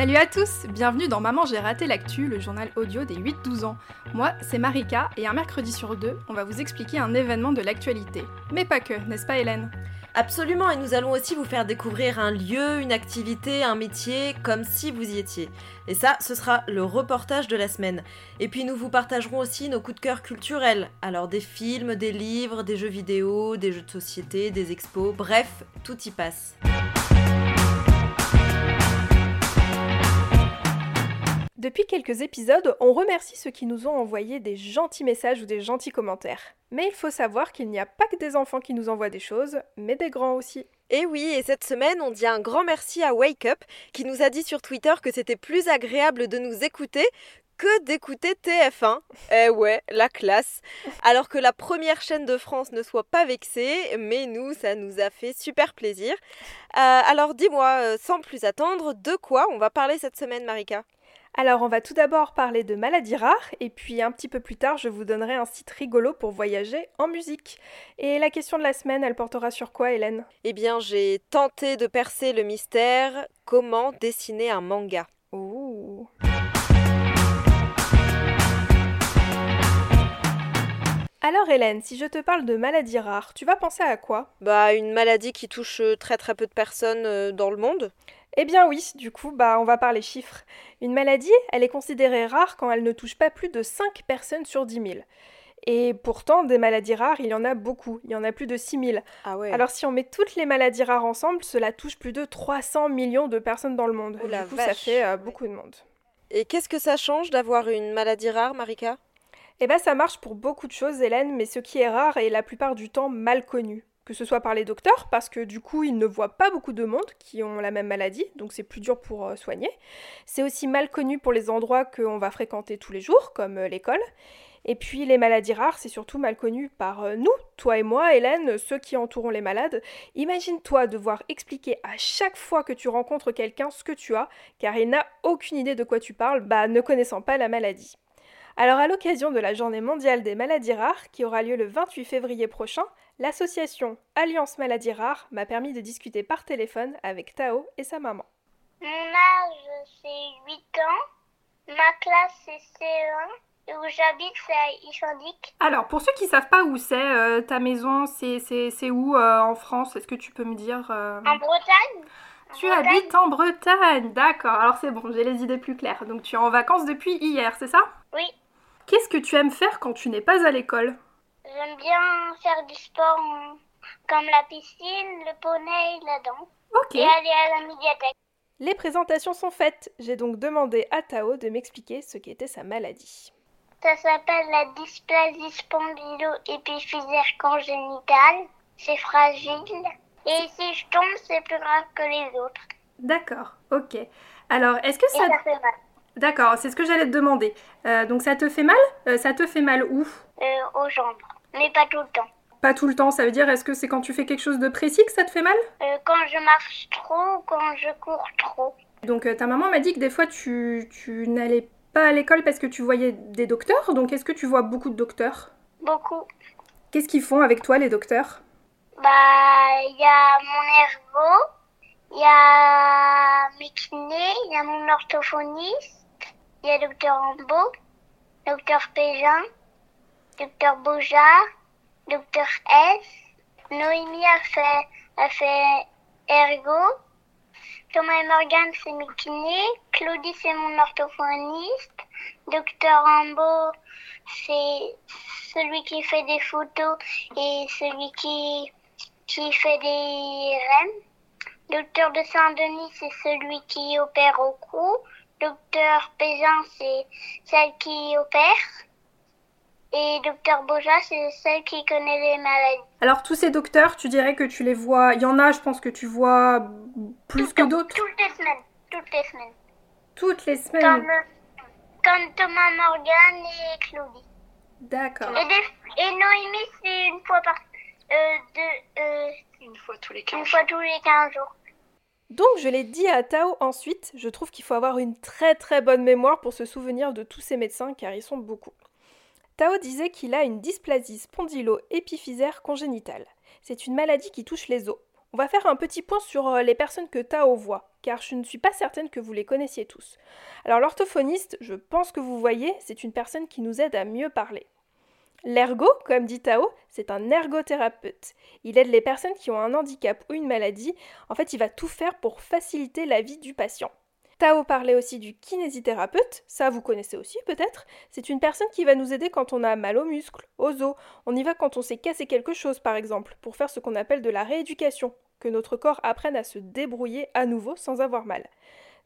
Salut à tous, bienvenue dans Maman j'ai raté l'actu, le journal audio des 8-12 ans. Moi, c'est Marika et un mercredi sur deux, on va vous expliquer un événement de l'actualité. Mais pas que, n'est-ce pas Hélène? Absolument, et nous allons aussi vous faire découvrir un lieu, une activité, un métier, comme si vous y étiez. Et ça, ce sera le reportage de la semaine. Et puis nous vous partagerons aussi nos coups de cœur culturels. Alors des films, des livres, des jeux vidéo, des jeux de société, des expos, bref, tout y passe. Depuis quelques épisodes, on remercie ceux qui nous ont envoyé des gentils messages ou des gentils commentaires. Mais il faut savoir qu'il n'y a pas que des enfants qui nous envoient des choses, mais des grands aussi. Et oui, et cette semaine, on dit un grand merci à Wake Up qui nous a dit sur Twitter que c'était plus agréable de nous écouter que d'écouter TF1. Eh ouais, la classe. Alors que la première chaîne de France ne soit pas vexée, mais nous, ça nous a fait super plaisir. Euh, alors dis-moi, euh, sans plus attendre, de quoi on va parler cette semaine, Marika? Alors on va tout d'abord parler de maladies rares et puis un petit peu plus tard je vous donnerai un site rigolo pour voyager en musique. Et la question de la semaine elle portera sur quoi Hélène? Eh bien j'ai tenté de percer le mystère comment dessiner un manga? Ouh. Alors Hélène, si je te parle de maladies rares, tu vas penser à quoi? Bah une maladie qui touche très très peu de personnes euh, dans le monde. Eh bien oui, du coup, bah on va parler chiffres. Une maladie, elle est considérée rare quand elle ne touche pas plus de 5 personnes sur 10 000. Et pourtant, des maladies rares, il y en a beaucoup. Il y en a plus de 6 000. Ah ouais. Alors si on met toutes les maladies rares ensemble, cela touche plus de 300 millions de personnes dans le monde. Oh la du coup, ça fait euh, beaucoup de monde. Et qu'est-ce que ça change d'avoir une maladie rare, Marika? Eh ben ça marche pour beaucoup de choses, Hélène, mais ce qui est rare est la plupart du temps mal connu. Que ce soit par les docteurs, parce que du coup ils ne voient pas beaucoup de monde qui ont la même maladie, donc c'est plus dur pour euh, soigner. C'est aussi mal connu pour les endroits qu'on va fréquenter tous les jours, comme euh, l'école. Et puis les maladies rares, c'est surtout mal connu par euh, nous, toi et moi, Hélène, ceux qui entourons les malades. Imagine-toi devoir expliquer à chaque fois que tu rencontres quelqu'un ce que tu as, car il n'a aucune idée de quoi tu parles, bah ne connaissant pas la maladie. Alors à l'occasion de la journée mondiale des maladies rares, qui aura lieu le 28 février prochain, l'association Alliance Maladies Rares m'a permis de discuter par téléphone avec Tao et sa maman. Mon âge, c'est 8 ans. Ma classe, c'est C1. Et où j'habite, c'est à Ishandik. Alors pour ceux qui savent pas où c'est, euh, ta maison, c'est, c'est, c'est où euh, en France? Est-ce que tu peux me dire euh, En Bretagne. En Tu Bretagne. habites en Bretagne, d'accord. Alors c'est bon, j'ai les idées plus claires. Donc tu es en vacances depuis hier, c'est ça? Oui. Qu'est-ce que tu aimes faire quand tu n'es pas à l'école? J'aime bien faire du sport comme la piscine, le poney, la danse. Et aller à la médiathèque. Les présentations sont faites. J'ai donc demandé à Tao de m'expliquer ce qu'était sa maladie. Ça s'appelle la dysplasie spondylo-épiphysaire congénitale. C'est fragile. Et si je tombe, c'est plus grave que les autres. D'accord, ok. Alors, est-ce que Et ça... ça fait mal. D'accord, c'est ce que j'allais te demander. Euh, donc ça te fait mal? Euh, Ça te fait mal où? Euh, aux jambes. Mais pas tout le temps. Pas tout le temps, ça veut dire est-ce que c'est quand tu fais quelque chose de précis que ça te fait mal? Euh, quand je marche trop ou quand je cours trop. Donc euh, ta maman m'a dit que des fois tu, tu n'allais pas à l'école parce que tu voyais des docteurs, donc est-ce que tu vois beaucoup de docteurs? Beaucoup. Qu'est-ce qu'ils font avec toi les docteurs? Bah, il y a mon ergo, il y a mes kinés, il y a mon orthophoniste, il y a docteur Rambo, docteur Pégin, docteur Boujard, docteur S. Noémie a fait, ergo. Thomas et Morgan, c'est mes kinés. Claudie, c'est mon orthophoniste. Docteur Rambo, c'est celui qui fait des photos et celui qui, qui fait des REM. Docteur de Saint-Denis, c'est celui qui opère au cou. Docteur Pézin, c'est celle qui opère. Et docteur Boja, c'est celle qui connaît les maladies. Alors tous ces docteurs, tu dirais que tu les vois, il y en a, je pense que tu vois plus que d'autres Toutes les semaines. Toutes les semaines. toutes les Comme, semaines. comme Thomas Morgan et Claudie. D'accord. Et, des- et Noémie, c'est une fois par... Euh, euh, Une fois tous les une 15 fois tous les 15 jours. Donc je l'ai dit à Tao ensuite, je trouve qu'il faut avoir une très très bonne mémoire pour se souvenir de tous ces médecins car ils sont beaucoup. Tao disait qu'il a une dysplasie spondylo-épiphysaire congénitale. C'est une maladie qui touche les os. On va faire un petit point sur euh, les personnes que Tao voit, car je ne suis pas certaine que vous les connaissiez tous. Alors l'orthophoniste, je pense que vous voyez, c'est une personne qui nous aide à mieux parler. L'ergo, comme dit Tao, c'est un ergothérapeute. Il aide les personnes qui ont un handicap ou une maladie. En fait, il va tout faire pour faciliter la vie du patient. Tao parlait aussi du kinésithérapeute, ça vous connaissez aussi peut-être. C'est une personne qui va nous aider quand on a mal aux muscles, aux os. On y va quand on s'est cassé quelque chose par exemple, pour faire ce qu'on appelle de la rééducation, que notre corps apprenne à se débrouiller à nouveau sans avoir mal.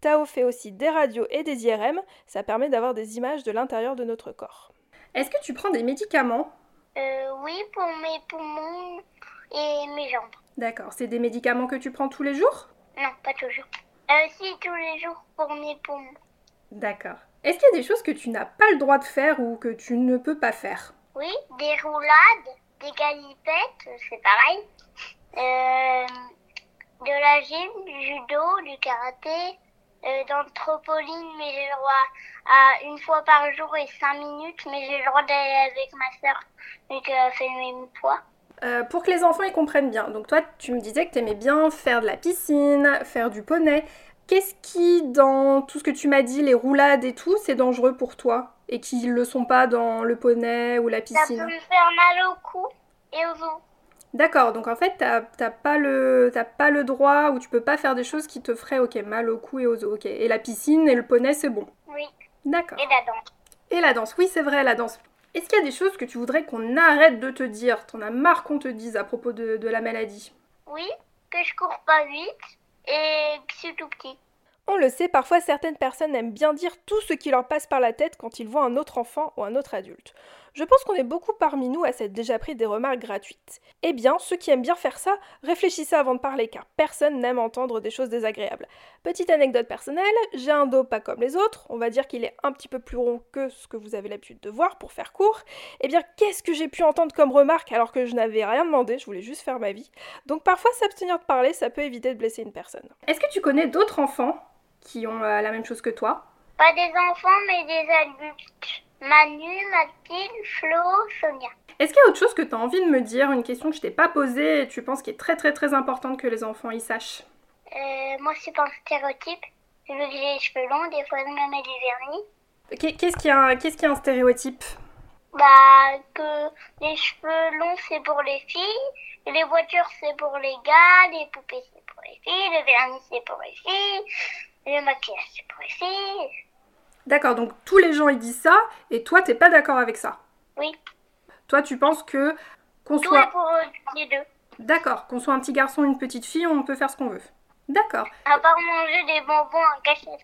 Tao fait aussi des radios et des IRM, ça permet d'avoir des images de l'intérieur de notre corps. Est-ce que tu prends des médicaments? Euh, oui, pour mes poumons et mes jambes. D'accord, c'est des médicaments que tu prends tous les jours? Non, pas toujours. Si, tous les jours pour mes poumons. D'accord. Est-ce qu'il y a des choses que tu n'as pas le droit de faire ou que tu ne peux pas faire? Oui, des roulades, des galipettes, c'est pareil. Euh, de la gym, du judo, du karaté, euh, d'anthropoline, mais j'ai le droit à une fois par jour et cinq minutes, mais j'ai le droit d'aller avec ma sœur, vu qu'elle fait le même poids. Euh, pour que les enfants y comprennent bien. Donc toi, tu me disais que tu aimais bien faire de la piscine, faire du poney. Qu'est-ce qui, dans tout ce que tu m'as dit, les roulades et tout, c'est dangereux pour toi Et qui ne le sont pas dans le poney ou la Ça piscine? peut me faire mal au cou et aux os. D'accord, donc en fait, t'as pas, le- pas le droit ou tu peux pas faire des choses qui te feraient ok, mal au cou et aux os. ok. Et la piscine et le poney, c'est bon. Oui, D'accord. et la danse. Et la danse, oui, c'est vrai, la danse. Est-ce qu'il y a des choses que tu voudrais qu'on arrête de te dire? T'en as marre qu'on te dise à propos de, de la maladie? Oui, que je cours pas vite et que je suis tout petit. On le sait, parfois certaines personnes aiment bien dire tout ce qui leur passe par la tête quand ils voient un autre enfant ou un autre adulte. Je pense qu'on est beaucoup parmi nous à s'être déjà pris des remarques gratuites. Eh bien, ceux qui aiment bien faire ça, réfléchissez avant de parler car personne n'aime entendre des choses désagréables. Petite anecdote personnelle, j'ai un dos pas comme les autres, on va dire qu'il est un petit peu plus rond que ce que vous avez l'habitude de voir pour faire court. Eh bien, qu'est-ce que j'ai pu entendre comme remarque alors que je n'avais rien demandé, je voulais juste faire ma vie? Donc parfois s'abstenir de parler, ça peut éviter de blesser une personne. Est-ce que tu connais d'autres enfants qui ont euh, la même chose que toi? Pas des enfants, mais des adultes. Manu, Mathilde, Flo, Sonia. Est-ce qu'il y a autre chose que tu as envie de me dire, une question que je t'ai pas posée et tu penses qui est très très très importante que les enfants y sachent? Euh, moi, c'est pas un stéréotype. Vu que j'ai les cheveux longs, des fois, je me mets du vernis. Qu'est- Qu'est-ce qui est un, qu'est-ce qui est un stéréotype? Bah, que les cheveux longs, c'est pour les filles. les voitures, c'est pour les gars. Les poupées, c'est pour les filles. Le vernis, c'est pour les filles. Le maquillage, c'est pour les filles. D'accord, donc tous les gens ils disent ça et toi t'es pas d'accord avec ça. Oui, Toi tu penses que qu'on est soit pour euh, les deux. d'accord, qu'on soit un petit garçon ou une petite fille, on peut faire ce qu'on veut. D'accord. À part manger des bonbons en cachette.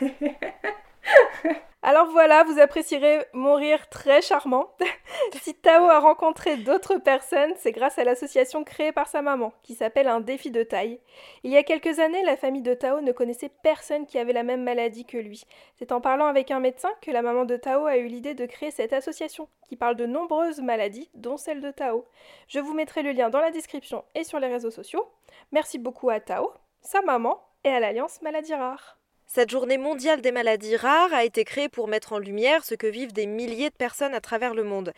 Alors voilà, vous apprécierez mon rire très charmant. si Tao a rencontré d'autres personnes, c'est grâce à l'association créée par sa maman, qui s'appelle Un défi de taille. Il y a quelques années, la famille de Tao ne connaissait personne qui avait la même maladie que lui. C'est en parlant avec un médecin que la maman de Tao a eu l'idée de créer cette association, qui parle de nombreuses maladies, dont celle de Tao. Je vous mettrai le lien dans la description et sur les réseaux sociaux. Merci beaucoup à Tao, sa maman et à l'Alliance Maladies Rares. Cette journée mondiale des maladies rares a été créée pour mettre en lumière ce que vivent des milliers de personnes à travers le monde.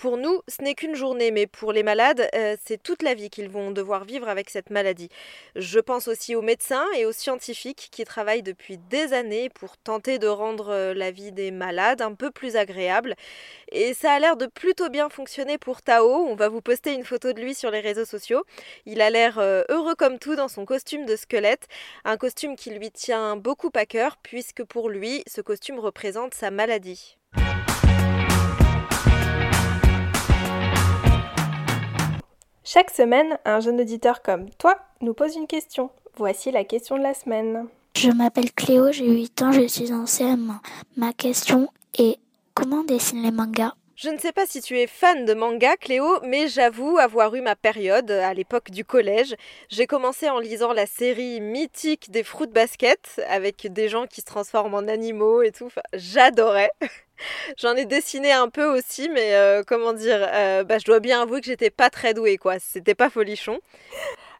Pour nous, ce n'est qu'une journée, mais pour les malades, euh, c'est toute la vie qu'ils vont devoir vivre avec cette maladie. Je pense aussi aux médecins et aux scientifiques qui travaillent depuis des années pour tenter de rendre euh, la vie des malades un peu plus agréable. Et ça a l'air de plutôt bien fonctionner pour Tao. On va vous poster une photo de lui sur les réseaux sociaux. Il a l'air euh, heureux comme tout dans son costume de squelette, un costume qui lui tient beaucoup à cœur puisque pour lui, ce costume représente sa maladie. Chaque semaine, un jeune auditeur comme toi nous pose une question. Voici la question de la semaine. Je m'appelle Cléo, j'ai 8 ans, je suis en CM1. Ma question est comment dessine les mangas? Je ne sais pas si tu es fan de manga, Cléo, mais j'avoue avoir eu ma période à l'époque du collège. J'ai commencé en lisant la série mythique des Fruit Basket avec des gens qui se transforment en animaux et tout. J'adorais. J'en ai dessiné un peu aussi, mais euh, comment dire, euh, bah, je dois bien avouer que j'étais pas très douée, quoi. C'était pas folichon.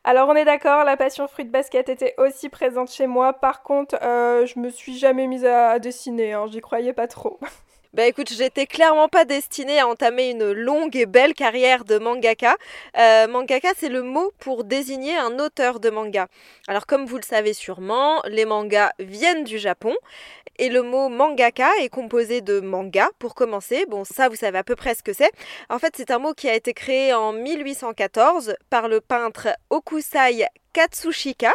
Alors on est d'accord, la passion fruit basket était aussi présente chez moi. Par contre, euh, je me suis jamais mise à, à dessiner, hein, j'y croyais pas trop. Bah écoute, j'étais clairement pas destinée à entamer une longue et belle carrière de mangaka. Euh, mangaka, c'est le mot pour désigner un auteur de manga. Alors comme vous le savez sûrement, les mangas viennent du Japon et le mot mangaka est composé de manga pour commencer. Bon, ça vous savez à peu près ce que c'est. En fait, c'est un mot qui a été créé en 1814 par le peintre Okusai Katsushika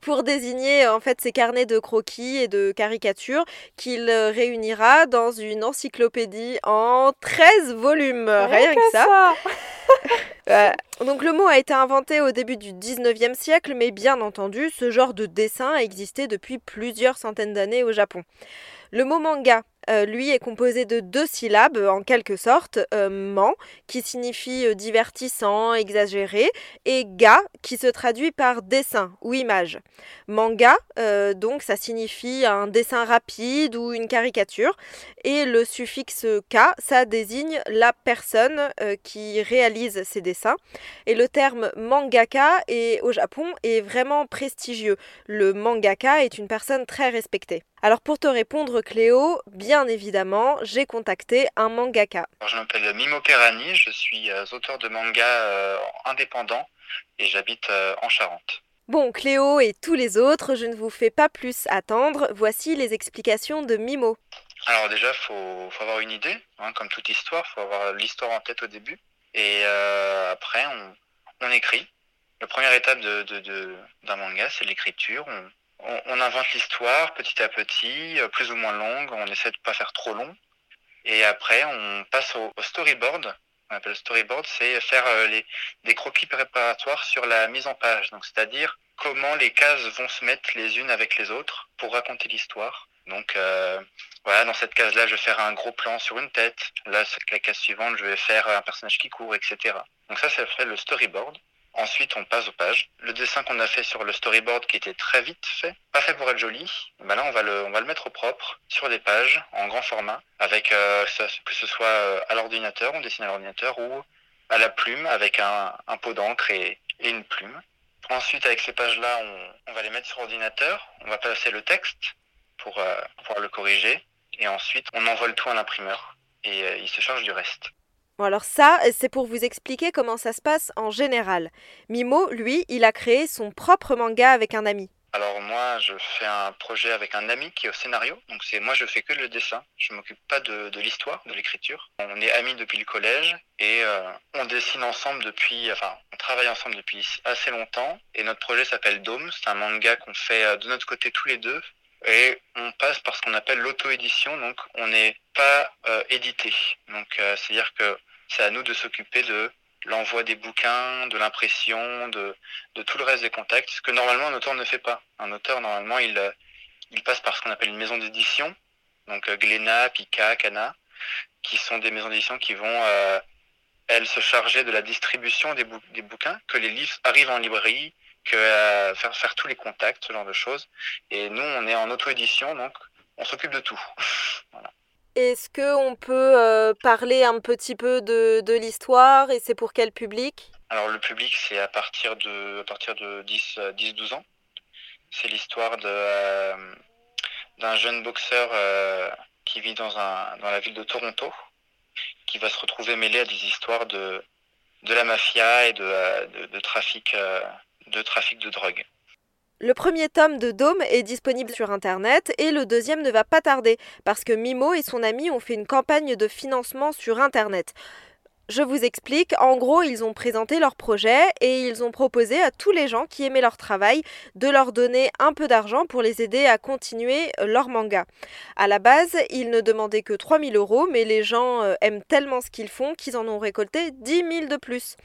pour désigner en fait ces carnets de croquis et de caricatures qu'il euh, réunira dans une encyclopédie en 13 volumes. Rien, que, ça. donc le mot a été inventé au début du 19e siècle, mais bien entendu, ce genre de dessin a existé depuis plusieurs centaines d'années au Japon. Le mot manga euh, lui, est composé de deux syllabes, en quelque sorte, euh, man, qui signifie euh, divertissant, exagéré, et ga, qui se traduit par dessin ou image. Manga, donc, ça signifie un dessin rapide ou une caricature, et le suffixe ka, ça désigne la personne qui réalise ces dessins. Et le terme mangaka au Japon est vraiment prestigieux. Le mangaka est une personne très respectée. Alors pour te répondre Cléo, bien évidemment, j'ai contacté un mangaka. je m'appelle Mimo Perani, je suis euh, auteur de manga euh, indépendant et j'habite euh, en Charente. Bon, Cléo et tous les autres, je ne vous fais pas plus attendre. Voici les explications de Mimo. Alors déjà, il faut, avoir une idée, hein, comme toute histoire, il faut avoir l'histoire en tête au début. Et après, on, écrit. La première étape d'un de, manga, c'est l'écriture on, invente l'histoire petit à petit, euh, plus ou moins longue. On essaie de pas faire trop long. Et après, on passe au, storyboard. On appelle storyboard, c'est faire euh, les, des croquis préparatoires sur la mise en page. Donc, c'est-à-dire comment les cases vont se mettre les unes avec les autres pour raconter l'histoire. Donc, euh, voilà, dans cette case-là, je vais faire un gros plan sur une tête. Là, la case suivante, je vais faire un personnage qui court, etc. Donc ça, ça fait le storyboard. Ensuite, on passe aux pages. Le dessin qu'on a fait sur le storyboard qui était très vite fait, pas fait pour être joli, ben là on va le, on mettre au propre sur des pages en grand format, avec euh, que ce soit euh, à l'ordinateur, on dessine à l'ordinateur ou à la plume avec un, pot d'encre et, une plume. Ensuite, avec ces pages-là, on, va les mettre sur l'ordinateur, on va passer le texte pour euh, pouvoir le corriger, et ensuite on envoie le tout à l'imprimeur et il se charge du reste. Alors ça, c'est pour vous expliquer comment ça se passe en général. Mimo, lui, il a créé son propre manga avec un ami. Alors moi, je fais un projet avec un ami qui est au scénario. Donc c'est moi, je fais que le dessin. Je m'occupe pas de, l'histoire, de l'écriture. On est amis depuis le collège et euh, on dessine ensemble depuis, enfin, on travaille ensemble depuis assez longtemps. Et notre projet s'appelle Dome. C'est un manga qu'on fait euh, de notre côté tous les deux. Et on passe par ce qu'on appelle l'auto-édition, donc on n'est pas euh, édité. Donc c'est-à-dire que c'est à nous de s'occuper de l'envoi des bouquins, de l'impression, de, tout le reste des contacts, ce que normalement un auteur ne fait pas. Un auteur, normalement, il, euh, il passe par ce qu'on appelle une maison d'édition, donc euh, Glénat, Pika, Cana, qui sont des maisons d'édition qui vont, euh, elles, se charger de la distribution des, des, bouquins, que les livres arrivent en librairie, que faire, faire tous les contacts, ce genre de choses. Et nous, on est en auto-édition, donc on s'occupe de tout. voilà. Est-ce qu'on peut euh, parler un petit peu de, l'histoire et c'est pour quel public? Alors le public c'est à partir de, de 10-12 ans. C'est l'histoire euh, d'un jeune boxeur euh, qui vit dans, un, dans la ville de Toronto, qui va se retrouver mêlé à des histoires de, de la mafia et de, de trafic, de trafic de drogue. Le premier tome de Dome est disponible sur Internet et le deuxième ne va pas tarder parce que Mimo et son ami ont fait une campagne de financement sur Internet. Je vous explique, en gros, ils ont présenté leur projet et ils ont proposé à tous les gens qui aimaient leur travail de leur donner un peu d'argent pour les aider à continuer euh, leur manga. À la base, ils ne demandaient que 3000 euros, mais les gens euh, aiment tellement ce qu'ils font qu'ils en ont récolté 10 000 de plus.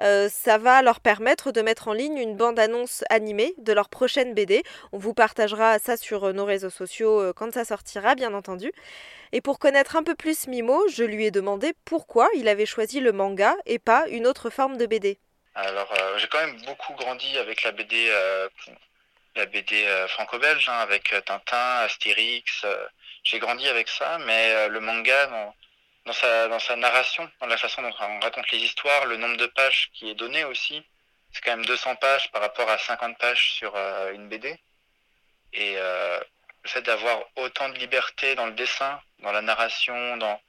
Euh, ça va leur permettre de mettre en ligne une bande-annonce animée de leur prochaine BD. On vous partagera ça sur nos réseaux sociaux quand ça sortira, bien entendu. Et pour connaître un peu plus Mimo, je lui ai demandé pourquoi il avait choisi le manga et pas une autre forme de BD. Alors, euh, j'ai quand même beaucoup grandi avec la BD, euh, la BD euh, franco-belge, hein, avec Tintin, Astérix. j'ai grandi avec ça, mais le manga, dans, sa, dans sa narration, dans la façon dont on raconte les histoires, le nombre de pages qui est donné aussi, c'est quand même 200 pages par rapport à 50 pages sur une BD. Et le fait d'avoir autant de liberté dans le dessin, dans la narration, dans,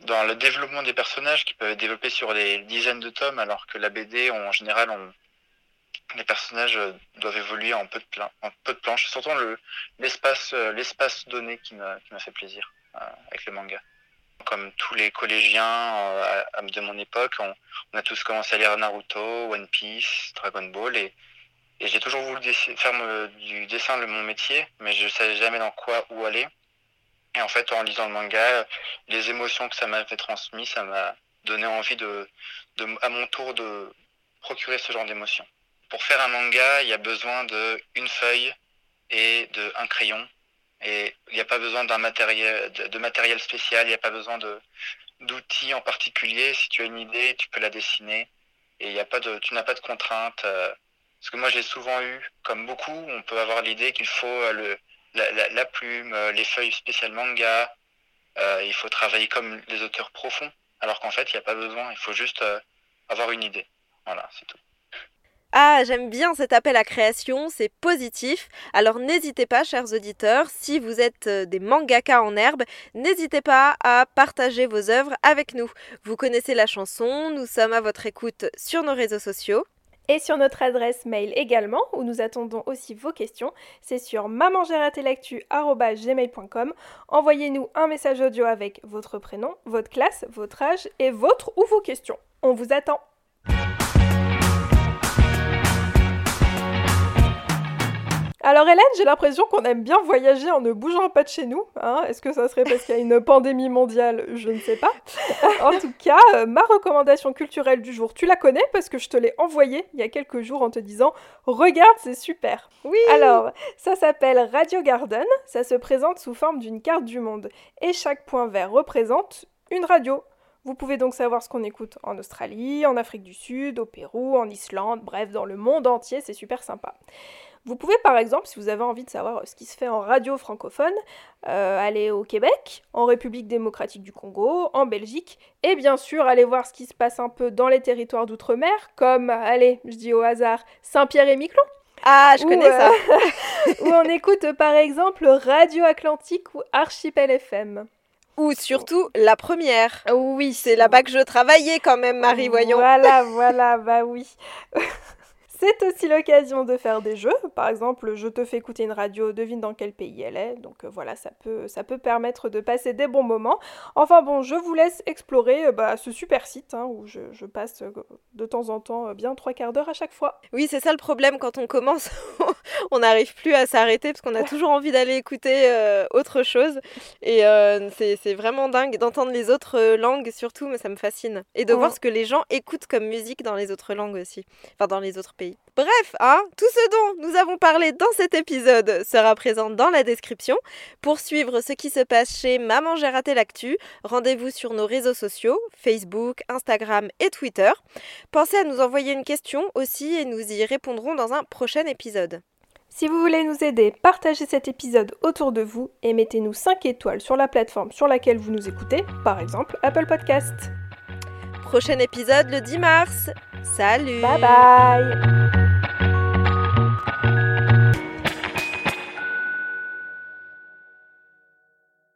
dans le développement des personnages qui peuvent être développés sur des dizaines de tomes, alors que la BD, en général, on, les personnages doivent évoluer en peu de, plan, en peu de planches. Surtout l'espace l'espace donné qui m'a fait plaisir avec le manga comme tous les collégiens euh, de mon époque, on, a tous commencé à lire Naruto, One Piece, Dragon Ball, et, j'ai toujours voulu faire du dessin mon métier, mais je savais jamais dans quoi où aller. Et en fait, en lisant le manga, les émotions que ça m'avait transmis, ça m'a donné envie de, à mon tour de procurer ce genre d'émotions. Pour faire un manga, il y a besoin d'une feuille et d'un crayon et il n'y a pas besoin d'un matériel, de, matériel spécial, il n'y a pas besoin d'outils en particulier. Si tu as une idée, tu peux la dessiner. Et y a pas de, tu n'as pas de contraintes. Euh, parce que moi, j'ai souvent eu, comme beaucoup, on peut avoir l'idée qu'il faut euh, la, plume, euh, les feuilles spéciales manga. il faut travailler comme les auteurs profonds. Alors qu'en fait, il n'y a pas besoin. Il faut juste avoir une idée. Voilà, c'est tout. Ah, j'aime bien cet appel à création, c'est positif. Alors n'hésitez pas, chers auditeurs, si vous êtes euh, des mangaka en herbe, n'hésitez pas à partager vos œuvres avec nous. Vous connaissez la chanson, nous sommes à votre écoute sur nos réseaux sociaux. Et sur notre adresse mail également, où nous attendons aussi vos questions, c'est sur mamangératelactu.gmail.com. Envoyez-nous un message audio avec votre prénom, votre classe, votre âge et votre ou vos questions. On vous attend Alors Hélène, j'ai l'impression qu'on aime bien voyager en ne bougeant pas de chez nous. Hein. Est-ce que ça serait parce qu'il y a une pandémie mondiale? Je ne sais pas. en tout cas, euh, ma recommandation culturelle du jour, tu la connais parce que je te l'ai envoyée il y a quelques jours en te disant Regarde, c'est super. Oui. Alors, ça s'appelle Radio Garden. Ça se présente sous forme d'une carte du monde. Et chaque point vert représente une radio. Vous pouvez donc savoir ce qu'on écoute en Australie, en Afrique du Sud, au Pérou, en Islande, bref, dans le monde entier, c'est super sympa. Vous pouvez par exemple, si vous avez envie de savoir ce qui se fait en radio francophone, euh, aller au Québec, en République démocratique du Congo, en Belgique, et bien sûr aller voir ce qui se passe un peu dans les territoires d'outre-mer, comme, allez, je dis au hasard, Saint-Pierre et Miquelon. Ah, je connais ça. Euh, où on écoute par exemple Radio Atlantique ou Archipel FM. Ou surtout la première. Oui. C'est là-bas que je travaillais quand même, Marie, voyons. Voilà, voilà, bah oui. C'est aussi l'occasion de faire des jeux. Par exemple, je te fais écouter une radio, devine dans quel pays elle est. Donc euh, voilà, ça peut, ça peut permettre de passer des bons moments. Enfin bon, je vous laisse explorer euh, bah, ce super site hein, où je, passe euh, de temps en temps bien trois quarts d'heure à chaque fois. Oui, c'est ça le problème quand on commence. on n'arrive plus à s'arrêter parce qu'on a toujours envie d'aller écouter autre chose. Et c'est vraiment dingue d'entendre les autres langues surtout, mais ça me fascine. Et de voir ce que les gens écoutent comme musique dans les autres langues aussi. Enfin, dans les autres pays. Bref, hein, tout ce dont nous avons parlé dans cet épisode sera présent dans la description. Pour suivre ce qui se passe chez Maman j'ai raté l'actu, rendez-vous sur nos réseaux sociaux, Facebook, Instagram et Twitter. Pensez à nous envoyer une question aussi et nous y répondrons dans un prochain épisode. Si vous voulez nous aider, partagez cet épisode autour de vous et mettez-nous 5 étoiles sur la plateforme sur laquelle vous nous écoutez, par exemple Apple Podcast. Prochain épisode le 10 mars. Salut Bye bye